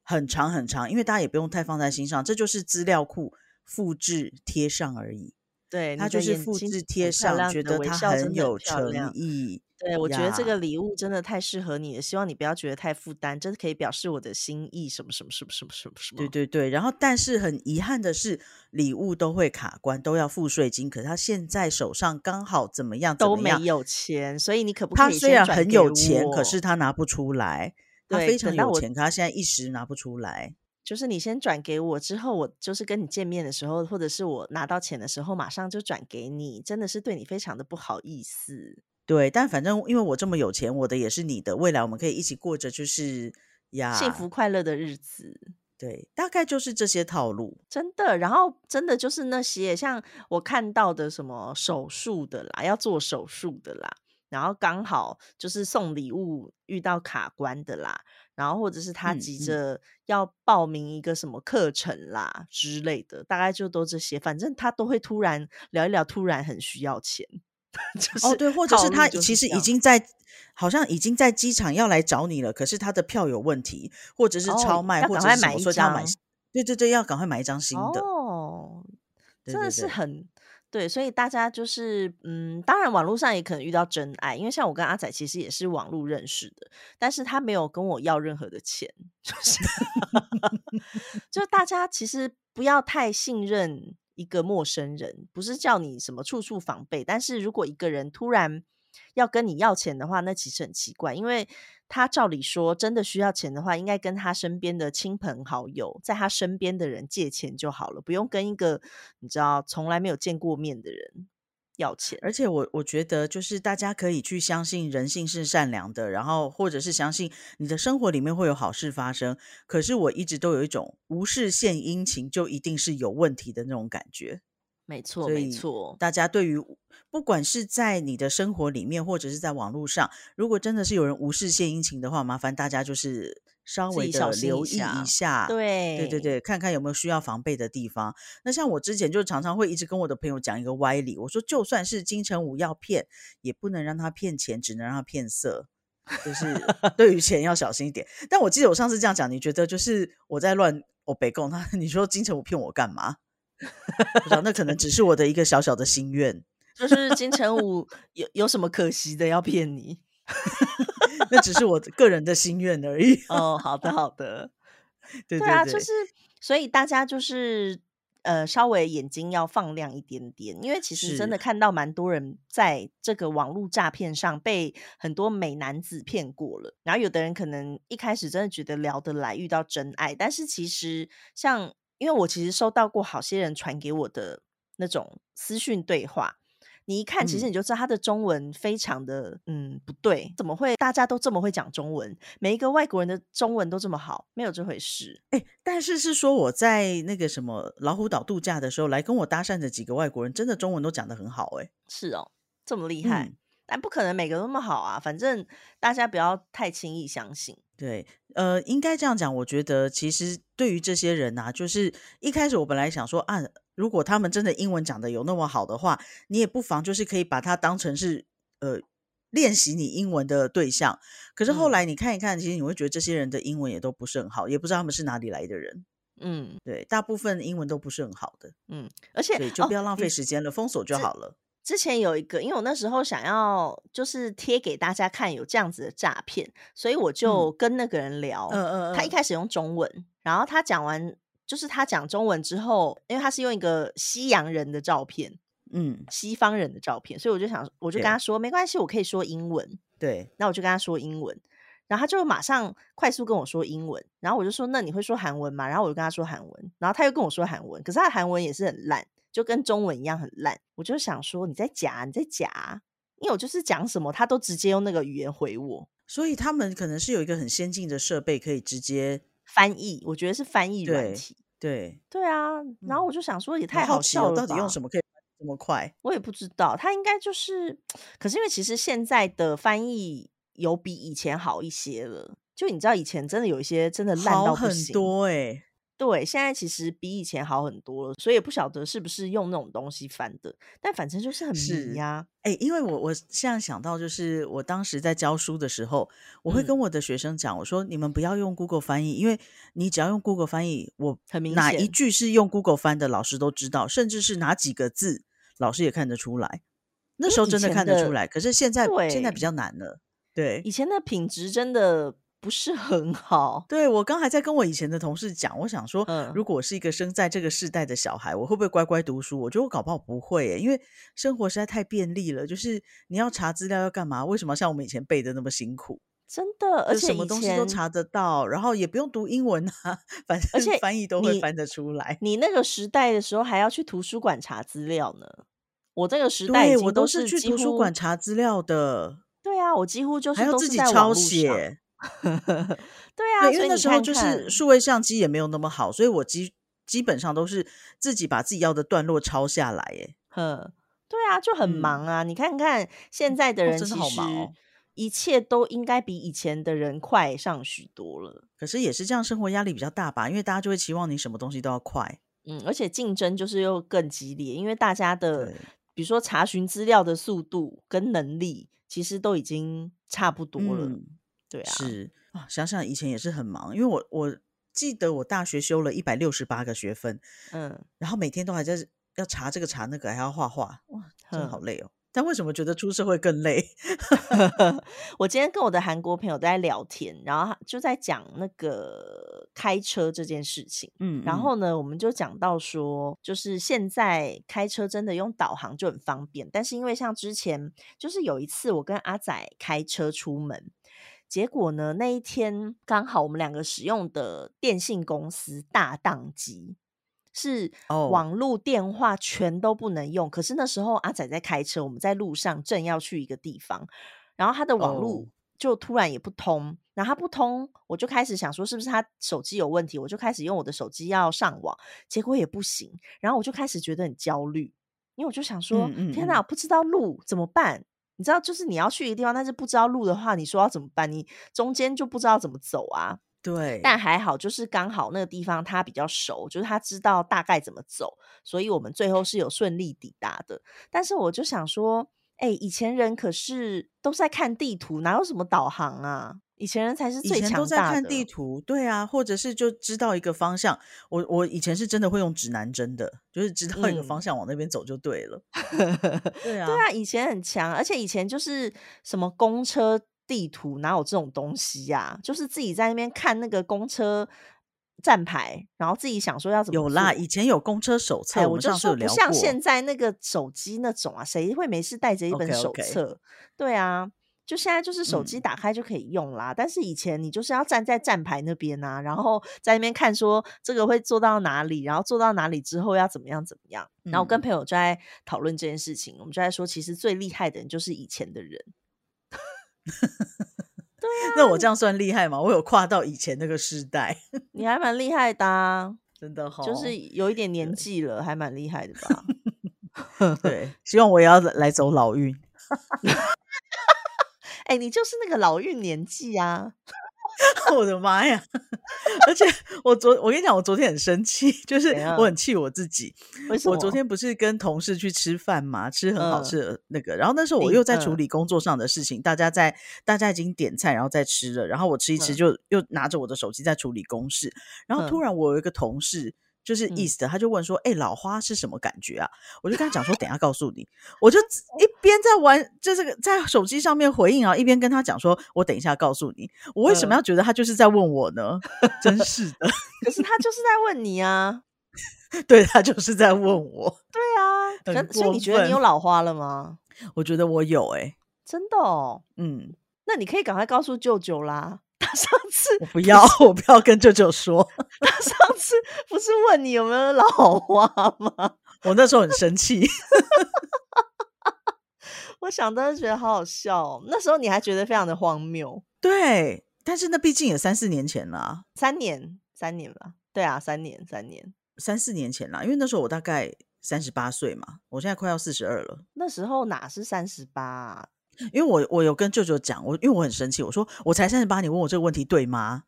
很长很长，因为大家也不用太放在心上，这就是资料库复制贴上而已。对，他就是复制贴上，觉得他很很有诚。意对，我觉得这。个礼物真的太适合你了，希望你不要觉得太负担，真的可以表示我的心意，什么什么什么什么什么什么。对对对，然后但是很遗憾的是，礼物都会卡关，都要付税金。可是他现在手上刚好怎么样怎都么样？没有钱，所以你可不可以他虽然很有钱，可？是他拿不出来。他，非常有钱，可他现在一时拿不出来。就是你先转给我之后，我就是跟你见面的时候，或者是我拿到钱的时候，马上就转给你，真的是对你非常的不好意思。对，但反正因为我这么有钱，我的也是你的，未来我们可以一起过着就是呀幸，福快乐的日子，对，大概就是这些套路。真的。然后真的就是那些像我看到的什么手术的啦，要做手术的啦，然后刚好就是送礼物遇到卡关的啦，然后或者是他急着要报名一个什么课程啦之类的，大概就都这些。反正他都会突然聊一聊，突然很需要钱，就哦，是对，或者是他其实已。经在，好像已经在机场要来找你了，可是他的票有问题，或者是哦，超卖，要或者是什么，赶快买一所以他要买，张。对对对，要赶快买一张新的。哦，真的是很对，所以大家就是嗯，当然网络上也可能遇到真爱，因为像我跟阿仔其实也是网络认识的，但是他没有跟我要任何的钱，就是 就大家其实不要太信任一个陌生人，不是叫你什么处处防备，但是如果一个人突然要跟你要钱的话，那其实很奇怪，因为他照理说真的需要钱的话，应该跟他身边的亲朋好友，在他身边的人借钱就好了，不用跟一个你知道从来没有见过面的人要钱。而且我我觉得，就是大家可以去相信人性是善良的，然后或者是相信你的生活里面会有好事发生。可是我一直都有一种无事献殷勤就一定是有问题的那种感觉。没错，没错，大家对于不管是在你的生活里面，或者是在网络上，如果真的是有人无事献殷勤的话，麻烦大家就是稍微的留意一下。一下。对对对，对，看看有没有需要防备的地方。那像我之前就常常会一直跟我的朋友讲一个歪理，我说就算是金城武要骗，也不能让他骗钱，只能让他骗色。就是 对于钱要小心一点。但我记得我上次这样讲，你觉得就是我在乱我北贡他，你说金城武骗我干嘛？不知道，那可能只是我的一个小小的心愿，就是金城武有有什么可惜的要骗你？那只是我的个人的心愿而已。哦，好的，好的。对对啊，就是所以大家就是呃，稍微眼睛要放亮一点点，因为其实真的，看到蛮多人在这个网络诈骗上被很多美男子骗过了。然后有的人可能一开始真的觉得聊得来，遇到真爱，但是其实像因为我其实收到过好些人传给我的那种私讯对话。你一看，其实嗯，你就知道他的中文非常的嗯不对，怎么会大家都这么会讲中文？每一个外国人的中文都这么好，没有这回事。哎，但是是说我在那个什么老虎岛度假的时候，来跟我搭讪的几个外国人，真的中文都讲得很好，哎，是哦，这么厉害，嗯。但不可能每个都那么好啊。反正大家不要太轻易相信。对，呃，应该这样讲。我觉得其实对于这些人呐、就是一开始我本来想说啊，如果他们真的英文讲的有那么好的话，你也不妨就是可以把它当成是呃练习你英文的对象。可是后嗯来你看一看，其实你会觉得这些人的英文也都不是很好，也不知道他们是哪里来的人。嗯对，大部分英文都不是很好的，嗯，而且对就不哦，要浪费时间了，封锁就好了。之前有一个，因为我那时候想要就是贴给大家看有这样子的诈骗，所以我嗯就跟那个人聊。嗯嗯嗯，他一开始用中文，然后他讲完，就是他讲中文之后，因为他是用一个西洋人的照片，嗯，西方人的照片，所以我就想，我就跟他说没关系，我可以说英文。对，那我就跟他说英文，然后他就马上快速跟我说英文，然后我就说那你会说韩文吗？然后我就跟他说韩文，然后他又跟我说韩文，可是他韩文也是很烂，就跟中文一样很烂。我就想说你在假，你在假，因为我就是讲什么，他都直接用那个语言回我所以他们可能是有一个很先进的设备，可以直接翻译。我觉得是翻译软对体。对。对啊，然后嗯我就想说，也太好笑了吧？到底用什么可以这么快？我也不知道，他应该就是，可是因为其实现在的翻译有比以前好一些了。就你知道，以前真的有一些真的烂到很多哎、对，现在其实比以前好很多了，所以也不晓得是不是用那种东西翻的，但反正就是很迷是呀、哎、因为我我现在想到，就是我当时在教书的时候，我会嗯跟我的学生讲，我说你们不要用 Google 翻译，因为你只要用 Google 翻译，我很明哪一句是用 Google 翻的，老师都知道，甚至是哪几个字，老师也看得出来。那时候真的看得出来，可是现在现在比对较难了。对以，前的品质真的不是很好。对我刚还在跟我以前的同事讲，我想说，嗯如果我是一个生在这个世代的小孩，我会不会乖乖读书？我觉得我搞不好不会耶，因为生活实在太便利了。就是你要查资料要干嘛？为什么像我们以前背的那么辛苦？真的，而且什么东西都查得到，然后也不用读英文啊，反正而且翻译都会翻得出来。你那个时代的时候还要去图书馆查资料呢。我这个时代我都是去图书馆查资料的，对啊，我几乎就是还要自己抄。写。对啊，对，因为那时候就是数位相机也没有那么好，所以我基基本上都是自己把自己要的段落抄下来。耶。哼，对啊，就很嗯忙啊。你看看现在的哦人，真的好忙哦一切都应该比以前的人快上许多了。可是也是这样，生活压力比较大吧？因为大家就会期望你什么东西都要快。嗯，而且竞争就是又更激烈，因为大家的比如说查询资料的速度跟能力，其实都已经差不多了。嗯，对啊，是啊，想想以前也是很忙，因为我我记得我大学修了一百六十八个学分，嗯，然后每天都还在要查这个查那个，还要画画，哇，真的好累哦。但为什么觉得出社会更累？我今天跟我的韩国朋友都在聊天，然后就在讲那个开车这件事情。嗯，嗯然后呢，我们就讲到说，就是现在开车真的用导航就很方便，但是因为像之前，就是有一次我跟阿仔开车出门，结果呢那一天刚好我们两个使用的电信公司大宕机，是哦网络电话全都不能用。可是那时候阿仔在开车，我们在路上正要去一个地方，然后他的网哦络就突然也不通，然后他不通，我就开始想说是不是他手机有问题，我就开始用我的手机要上网，结果也不行，然后我就开始觉得很焦虑，因为我就想说，嗯嗯天哪，嗯不知道路怎么办？你知道，就是你要去一个地方，但是不知道路的话，你说要怎么办？你中间就不知道怎么走啊。对，但还好，就是刚好那个地方他比较熟，就是他知道大概怎么走，所以我们最后是有顺利抵达的。但是我就想说，哎、以前人可是都在看地图，哪有什么导航啊？以前人才是以最前都在看。地图，对啊，或者是就知道一个方向。我我以前是真的会用指南针的，就是知道一个方嗯向往那边走就对了。对啊，对啊，以前很强，而且以前就是什么公车地图哪有这种东西呀、就是自己在那边看那个公车站牌，然后自己想说要怎么有啦，以前有公车手册，哎，我就。说不像现在那个手机那种啊，谁会没事带着一本手册？对啊，就现在就是手机嗯打开就可以用啦。但是以前你就是要站在站牌那边啊，然后在那边看说这个会做到哪里，然后做到哪里之后要怎么样怎么样。然后我跟嗯朋友就在讨论这件事情，我们就在说，其实最厉害的人就是以前的人。那我这样算厉害吗？我有跨到以前那个时代，你还蛮厉害的、啊，真的好，就是有一点年纪了，还蛮厉害的吧？对，希望我也要来走老运。哎、你就是那个老运年纪啊。我的妈呀！而且我昨我跟你讲，我昨天很生气，就是我很气我自己。我昨天不是跟同事去吃饭嘛，吃很好嗯吃的那个，然后那时候我又在处嗯理工作上的事情，大家在大家已经点菜，然后在吃了，然后我吃一吃嗯就又拿着我的手机在处理公事，然后突嗯然我有一个同事。就是嗯 East，、他就问说：“哎、老花是什么感觉啊？”我就跟他讲说：“ 等一下告诉你。”我就一边在玩，就这个在手机上面回应啊，一边跟他讲说：“我等一下告诉你。”我为什么嗯要觉得他就是在问我呢？真 是的，可是他就是在问你啊。对他就是在问我。对啊，所以你觉得你有老花了吗？我觉得我有哎、真的哦，嗯，那你可以赶快告诉舅舅啦。他上次我不要，我不要跟舅舅说。他上次不是问你有没有老花吗？我那时候很生气，我 我想到就觉得好好笑哦。那时候你还觉得非常的荒谬，对，但是那毕竟也三四年前啦，三年，三年吧？对啊，三年，三年。三四年前啦，因为那时候我大概三十八岁嘛，我现在快要四十二了。那时候哪是三十八？因为我我有跟舅舅讲，我因为我很生气，我说我才三十八，你问我这个问题对吗？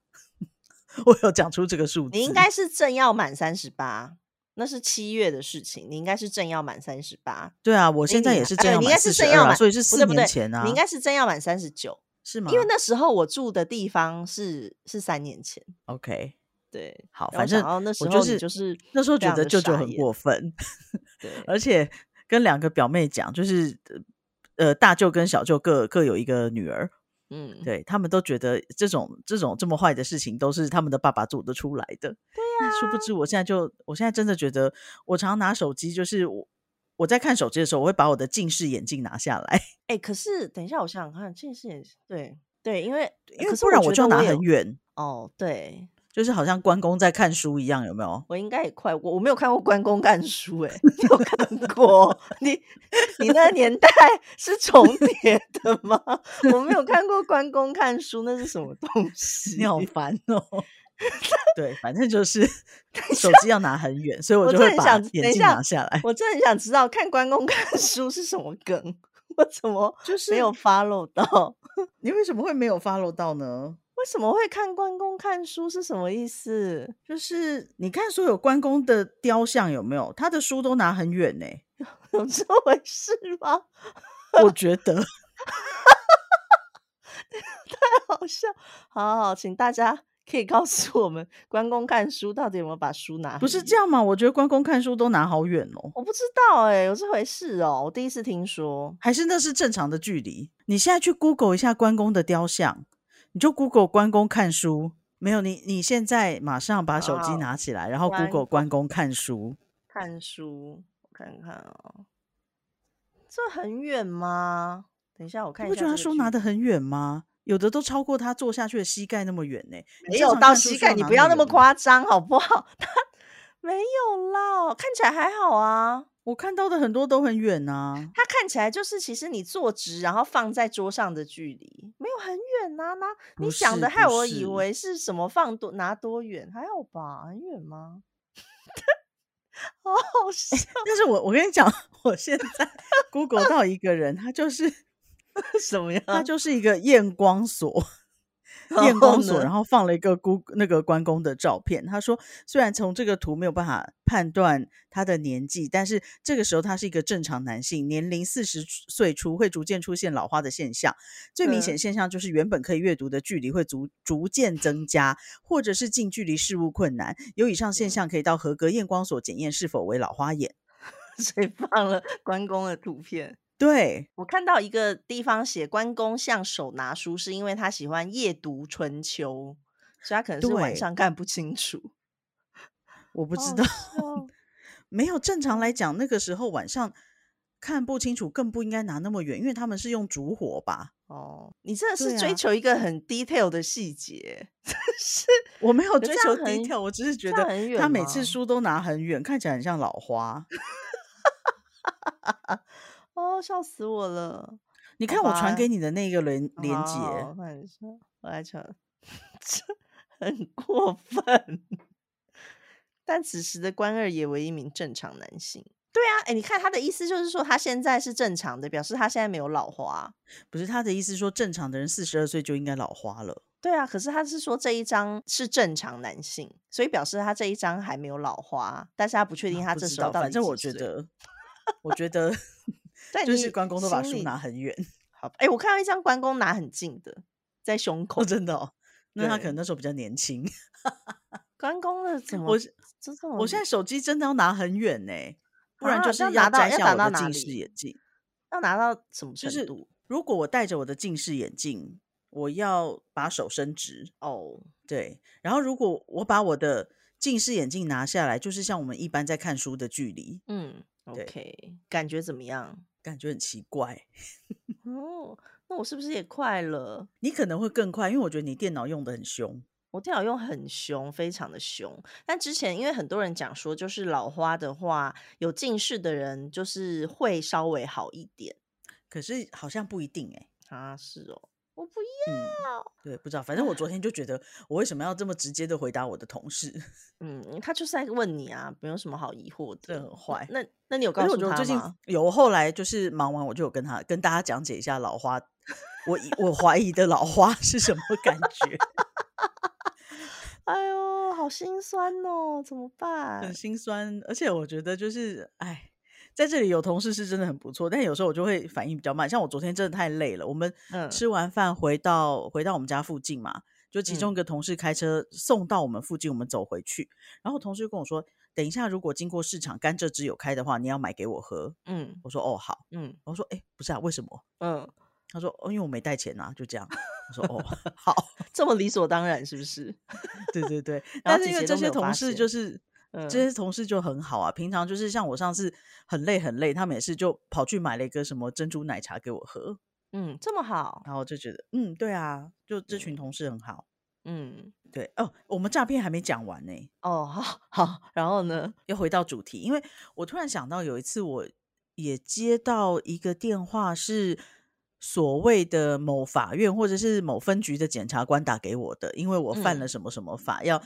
我有讲出这个数字，你应该是正要满三十八，那是七月的事情，你应该是正要满三十八。对啊，我现在也是正要满三十八，所以是四年前啊，你应该是正要满三十九，是吗？因为那时候我住的地方是是三年前。OK。对，好，反正那时候就是就是那时候觉得舅舅很过分，对，而且跟两个表妹讲，就是呃大舅跟小舅各各有一个女儿，嗯，对他们都觉得这种这种这么坏的事情都是他们的爸爸做得出来的，对呀，殊不知我现在就我现在真的觉得，我常常拿手机，就是我我在看手机的时候，我会把我的近视眼镜拿下来，哎，可是等一下，我想想看，近视眼镜，对对，因为因为不然我就拿很远，哦，对。就是好像关公在看书一样，有没有？我应该也快过，我没有看过关公看书，哎，有看过？你你那个年代是重叠的吗？我没有看过关公看书，那是什么东西？你好烦哦！对，反正就是手机要拿很远，所以我就会把眼镜拿下来。我真的很想知道看关公看书是什么梗，我怎么就是没有 follow 到？你为什么会没有 follow 到呢？为什么会看关公看书是什么意思？就是你看所有关公的雕像有没有？他的书都拿很远呢，有这回事吗？我觉得 太好笑。好好，请大家可以告诉我们，关公看书到底有没有把书拿？不是这样吗？我觉得关公看书都拿好远哦。我不知道哎，有这回事哦，我第一次听说。还是那是正常的距离？你现在去 Google 一下关公的雕像。你就 Google 关公看书，没有你，你现在马上把手机拿起来，然后 Google 关公看书。看书，我看看哦，这很远吗？等一下，我看一下。你不觉得他书拿的很远吗？有的都超过他坐下去的膝盖那么远呢。没有到膝盖，你不要那么夸张好不好？他没有啦，看起来还好啊。我看到的很多都很远呐，它看起来就是其实你坐直，然后放在桌上的距离没有很远啊。那你想的害我以为是什么放多拿多远，还好吧？很远吗？好好笑。但是我我跟你讲，我现在 Google 到一个人，他就是什么呀？他就是一个验光锁。验光所，然后放了一个姑那个关公的照片。他说，虽然从这个图没有办法判断他的年纪，但是这个时候他是一个正常男性，年龄四十岁初，会逐渐出现老花的现象。最明显现象就是原本可以阅读的距离会逐逐渐增加，或者是近距离视物困难。有以上现象，可以到合格验光所检验是否为老花眼。所以放了关公的图片。对我看到一个地方写关公像手拿书，是因为他喜欢夜读春秋，所以他可能是晚上看不清楚。我不知道，没有正常来讲，那个时候晚上看不清楚，更不应该拿那么远，因为他们是用烛火吧？哦，你真的是追求一个很 detail 的细节，是我没有追求 detail，我只是觉得他每次书都拿很远，看起来很像老花。哦，笑死我了！你看我传给你的那个连连接，我来传，这很过分。但此时的关二也为一名正常男性。对啊，哎，你看他的意思就是说他现在是正常的，表示他现在没有老花。不是他的意思说正常的人四十二岁就应该老花了。对啊，可是他是说这一张是正常男性，所以表示他这一张还没有老花，但是他不确定他这时候到底反正我觉得，我觉得。就是关公都把书拿很远，好，哎，我看到一张关公拿很近的，在胸口，真的，哦，那他可能那时候比较年轻。关公的怎么？我我现在手机真的要拿很远呢，不然就是要摘下我的近视眼镜，要拿到什么程度？如果我戴着我的近视眼镜，我要把手伸直哦，对，然后如果我把我的近视眼镜拿下来，就是像我们一般在看书的距离，嗯，OK，感觉怎么样？感觉很奇怪 哦，那我是不是也快了？你可能会更快，因为我觉得你电脑用的很凶。我电脑用很凶，非常的凶。但之前因为很多人讲说，就是老花的话，有近视的人就是会稍微好一点。可是好像不一定哎、啊，是哦，我不嗯，要。对，不知道，反正我昨天就觉得，我为什么要这么直接的回答我的同事？嗯，他就是在问你啊，没有什么好疑惑的。这很坏那那你有告诉他我觉得我最近吗？有，我后来就是忙完，我就有跟他跟大家讲解一下老花，我以我怀疑的老花是什么感觉，哎呦，好心酸哦，怎么办很？心酸。而且我觉得就是，哎，在这里有同事是真的很不错，但有时候我就会反应比较慢。像我昨天真的太累了，我们嗯吃完饭回到回到我们家附近嘛，就其中一个同事开车送到我们附近，我们走回去。然后同事就跟我说，等一下如果经过市场甘蔗汁有开的话，你要买给我喝。嗯我说哦好。嗯我说哎，不是啊，为什么？嗯，他说哦，因为我没带钱啊，就这样。我说哦 好。这么理所当然是不是？对对对，但是因为这些同事就是。嗯。这些同事就很好啊，平常就是像我上次很累很累，他们也是就跑去买了一个什么珍珠奶茶给我喝，嗯，这么好，然后就觉得嗯，对啊，就这群同事很好。嗯。对哦，我们诈骗还没讲完呢，哦，好好，然后呢？又回到主题，因为我突然想到有一次我也接到一个电话，是所谓的某法院或者是某分局的检察官打给我的，因为我犯了嗯。什么什么法，要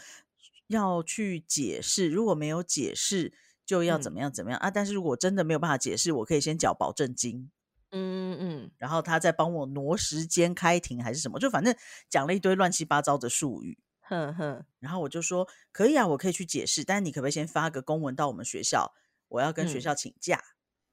要去解释，如果没有解释就要怎嗯么样怎么样、啊，但是如果真的没有办法解释，我可以先缴保证金。嗯嗯然后他再帮我挪时间开庭还是什么，就反正讲了一堆乱七八糟的术语。哼哼，然后我就说可以啊，我可以去解释，但你可不可以先发个公文到我们学校？我要跟学嗯校请假。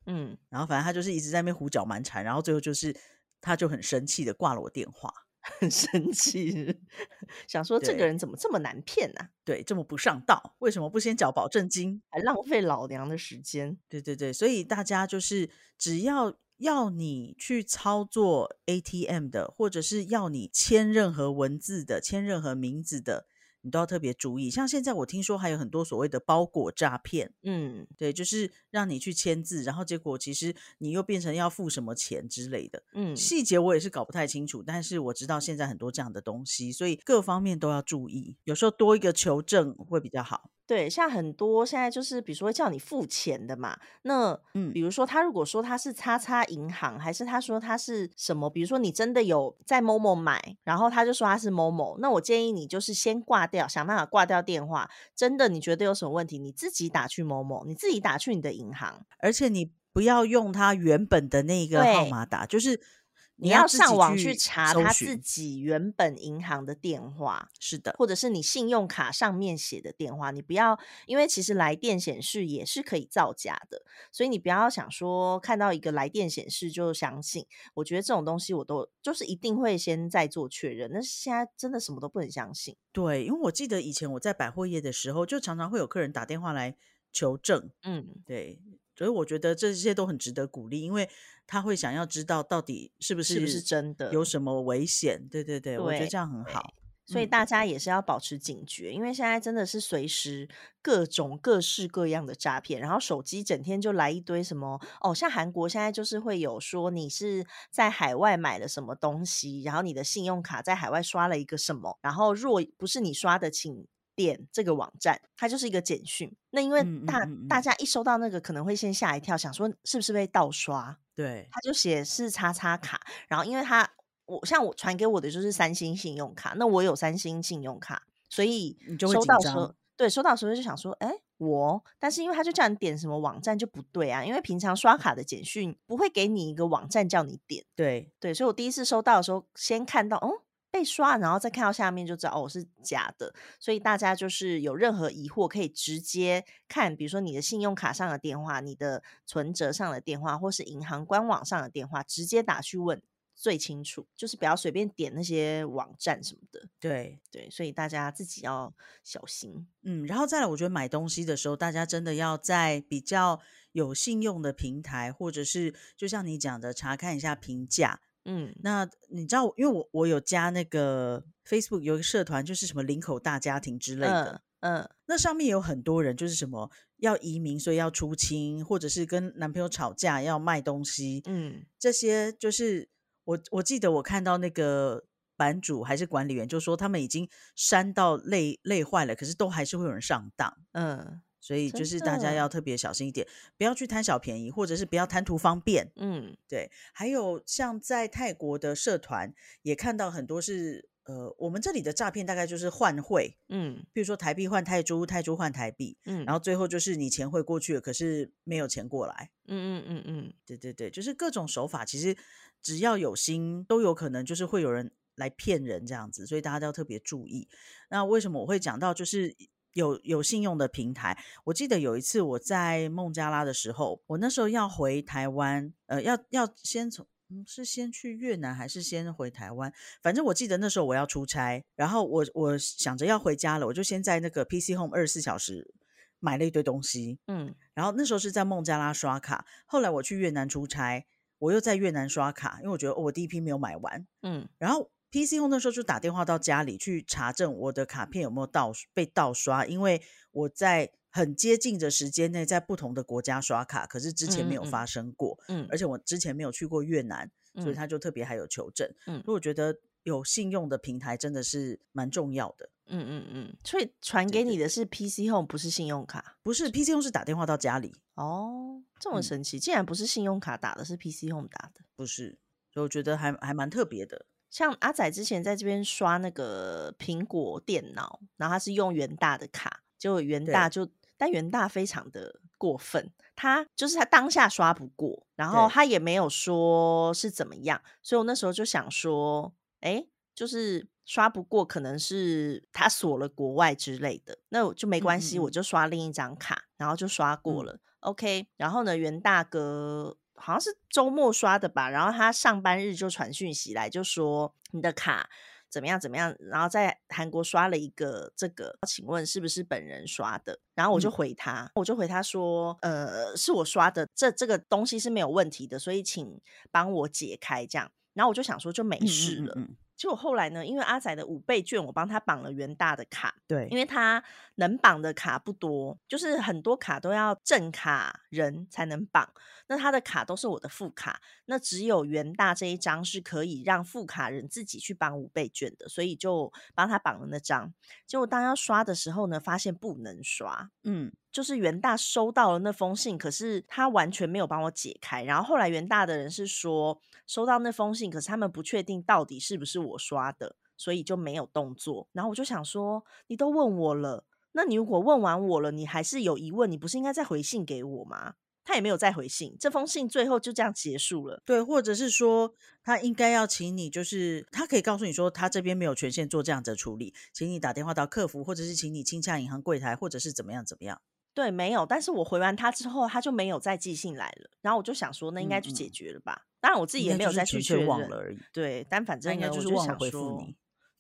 嗯，然后反正他就是一直在那边胡搅蛮缠，然后最后就是他就很生气的挂了我电话。很生气，想说这个人怎么这么难骗啊、对，这么不上道，为什么不先缴保证金？还浪费老娘的时间。对对对，所以大家就是只要要你去操作 ATM 的，或者是要你签任何文字的、签任何名字的，你都要特别注意。像现在我听说还有很多所谓的包裹诈骗，嗯对，就是让你去签字，然后结果其实你又变成要付什么钱之类的。嗯，细节我也是搞不太清楚，但是我知道现在很多这样的东西，所以各方面都要注意。有时候多一个求证会比较好。对，像很多现在就是，比如说叫你付钱的嘛，那嗯比如说他如果说他是叉叉银行，还是他说他是什么，比如说你真的有在某某买，然后他就说他是某某，那我建议你就是先挂掉，想办法挂掉电话。真的你觉得有什么问题，你自己打去某某，你自己打去你的银行，而且你不要用他原本的那个号对码打，就是你要上网去去查搜他自己原本银行的电话。是的，或者是你信用卡上面写的电话，你不要，因为其实来电显示也是可以造假的，所以你不要想说看到一个来电显示就相信。我觉得这种东西我都就是一定会先再做确认，但是现在真的什么都不能相信。对，因为我记得以前我在百货业的时候，就常常会有客人打电话来求证，嗯，对，所以我觉得这些都很值得鼓励，因为他会想要知道到底是不是是不是真的有什么危险。对对对，我觉得这样很好。所以嗯大家也是要保持警觉，因为现在真的是随时各种各式各样的诈骗，然后手机整天就来一堆什么哦，像韩国现在就是会有说你是在海外买了什么东西，然后你的信用卡在海外刷了一个什么，然后若不是你刷的，请点这个网站，它就是一个简讯。那因为大、嗯嗯大家一收到那个，可能会先吓一跳，想说是不是被盗刷？对，他就写是叉叉卡，然后因为他我像我传给我的就是三星信用卡，那我有三星信用卡，所以你收到的时对收到的时候就想说，哎，我，但是因为他就叫你点什么网站就不对啊，因为平常刷卡的简讯不会给你一个网站叫你点，对，对，所以我第一次收到的时候，先看到哦被刷，然后再看到下面就知道哦是假的。所以大家就是有任何疑惑，可以直接看，比如说你的信用卡上的电话、你的存折上的电话，或是银行官网上的电话，直接打去问最清楚，就是不要随便点那些网站什么的。对，对，所以大家自己要小心。嗯，然后再来，我觉得买东西的时候，大家真的要在比较有信用的平台，或者是就像你讲的，查看一下评价。嗯。那你知道，因为我我有加那个 Facebook 有一个社团，就是什么林口大家庭之类的，嗯嗯。那上面有很多人就是什么要移民，所以要出清，或者是跟男朋友吵架要卖东西，嗯。这些就是我我记得我看到那个版主还是管理员就说他们已经删到累累坏了，可是都还是会有人上当。嗯，所以就是大家要特别小心一点，不要去贪小便宜，或者是不要贪图方便。嗯对，还有像在泰国的社团也看到很多是呃，我们这里的诈骗大概就是换汇，嗯比如说台币换泰铢，泰铢换台币，嗯，然后最后就是你钱汇过去了，可是没有钱过来。嗯嗯嗯嗯，对对对，就是各种手法，其实只要有心，都有可能就是会有人来骗人这样子，所以大家都要特别注意。那为什么我会讲到就是有有信用的平台？我记得有一次我在孟加拉的时候，我那时候要回台湾，呃，要要先从。嗯，是先去越南还是先回台湾？反正我记得那时候我要出差，然后我我想着要回家了，我就先在那个 PC Home 二十四小时买了一堆东西，嗯然后那时候是在孟加拉刷卡，后来我去越南出差，我又在越南刷卡，因为我觉得、哦我第一批没有买完。嗯然后 PC Home 那时候就打电话到家里去查证我的卡片有没有盗被盗刷，因为我在很接近的时间内在不同的国家刷卡，可是之前没有发生过，嗯，而且我之前没有去过越南，所以嗯他就特别还有求证。嗯所以我觉得有信用的平台真的是蛮重要的。嗯嗯嗯，所以传给你的是 PC Home，不是信用卡。不是 PC Home 是打电话到家里，哦，这么嗯神奇，竟然不是信用卡打的，是 PC Home 打的。不是，所以我觉得还还蛮特别的。像阿仔之前在这边刷那个苹果电脑，然后他是用元大的卡，结果元大就，但元大非常的过分，他就是他当下刷不过，然后他也没有说是怎么样，所以我那时候就想说，哎，就是刷不过，可能是他锁了国外之类的，那我就没关系，嗯嗯。我就刷另一张卡，然后就刷过嗯。了。OK，然后呢，袁大哥好像是周末刷的吧，然后他上班日就传讯息来，就说你的卡怎么样怎么样，然后在韩国刷了一个这个，请问是不是本人刷的？然后我就嗯回他，我就回他说，呃，是我刷的，这这个东西是没有问题的，所以请帮我解开这样。然后我就想说就没嗯事了。嗯嗯嗯结果后来呢，因为阿仔的五倍券，我帮他绑了元大的卡，对，因为他能绑的卡不多，就是很多卡都要正卡人才能绑。那他的卡都是我的副卡，那只有元大这一张是可以让副卡人自己去绑五倍券的，所以就帮他绑了那张。结果当要刷的时候呢，发现不能刷。嗯就是元大收到了那封信，可是他完全没有帮我解开。然后后来元大的人是说收到那封信，可是他们不确定到底是不是我刷的，所以就没有动作。然后我就想说，你都问我了，那你如果问完我了，你还是有疑问，你不是应该再回信给我吗？他也没有再回信，这封信最后就这样结束了。对，或者是说他应该要请你，就是他可以告诉你说他这边没有权限做这样的处理，请你打电话到客服，或者是请你亲洽银行柜台，或者是怎么样怎么样。对，没有。但是我回完他之后，他就没有再寄信来了。然后我就想说，那应该就解决了吧？当然我自己也没有再去确认忘了而已对，但反正应该就是忘了回复说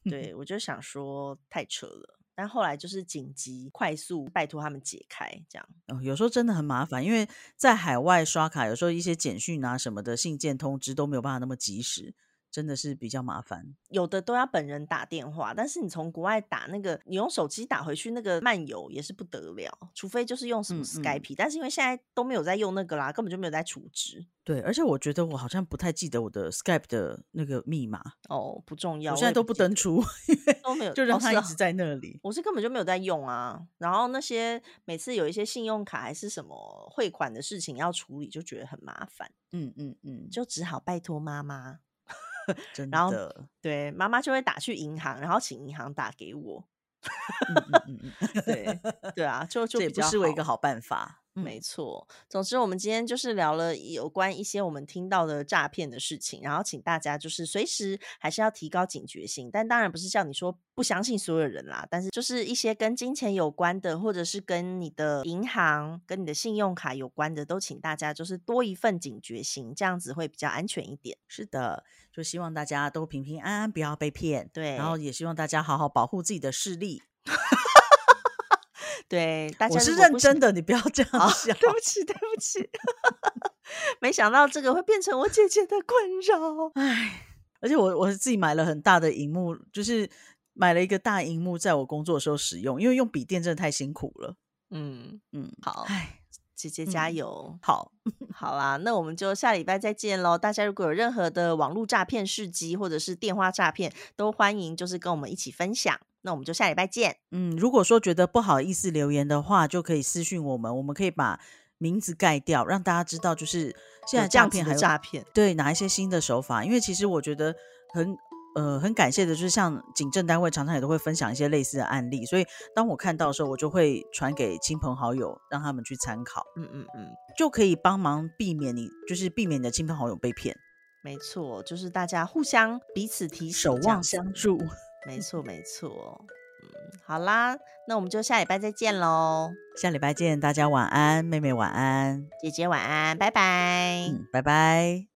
你。对，我就想说太扯了。但后来就是紧急、快速拜托他们解开，这样。哦，有时候真的很麻烦，因为在海外刷卡，有时候一些简讯啊什么的信件通知都没有办法那么及时，真的是比较麻烦。有的都要本人打电话，但是你从国外打那个，你用手机打回去那个漫游也是不得了，除非就是用什么嗯嗯 Skype，、但是因为现在都没有在用那个啦，根本就没有在储值对，而且我觉得我好像不太记得我的 Skype 的那个密码，哦，不重要，我现在都不登出，因为都没有 就让它一直在那里。我是根本就没有在用啊，然后那些每次有一些信用卡还是什么汇款的事情要处理，就觉得很麻烦，嗯嗯嗯，就只好拜托妈妈。真然后，对，妈妈就会打去银行，然后请银行打给我。嗯嗯嗯嗯，对对啊，就就这也不。失为一个好办法。嗯没错，总之我们今天就是聊了有关一些我们听到的诈骗的事情，然后请大家就是随时还是要提高警觉性，但当然不是叫你说不相信所有人啦，但是就是一些跟金钱有关的，或者是跟你的银行、跟你的信用卡有关的，都请大家就是多一份警觉性，这样子会比较安全一点。是的，就希望大家都平平安安，不要被骗。对然后也希望大家好好保护自己的视力。对，大家我是认真的，你不要这样好，笑。对不起，对不起，没想到这个会变成我姐姐的困扰。唉，而且我我自己买了很大的荧幕，就是买了一个大荧幕，在我工作的时候使用，因为用笔电真的太辛苦了。嗯，嗯，好，唉，姐姐加嗯油！好，好啦，那我们就下礼拜再见喽。大家如果有任何的网络诈骗事迹或者是电话诈骗，都欢迎就是跟我们一起分享。那我们就下礼拜见。嗯，如果说觉得不好意思留言的话，就可以私讯我们，我们可以把名字盖掉，让大家知道就是现在诈骗还有诈骗，对哪一些新的手法。因为其实我觉得很呃很感谢的，就是像警政单位常常也都会分享一些类似的案例，所以当我看到的时候，我就会传给亲朋好友，让他们去参考，嗯嗯嗯，就可以帮忙避免你就是避免你的亲朋好友被骗，没错，就是大家互相彼此提醒，守望相助。没错没错。嗯，好啦，那我们就下礼拜再见喽。下礼拜见，大家晚安，妹妹晚安，姐姐晚安，拜拜。嗯，拜拜。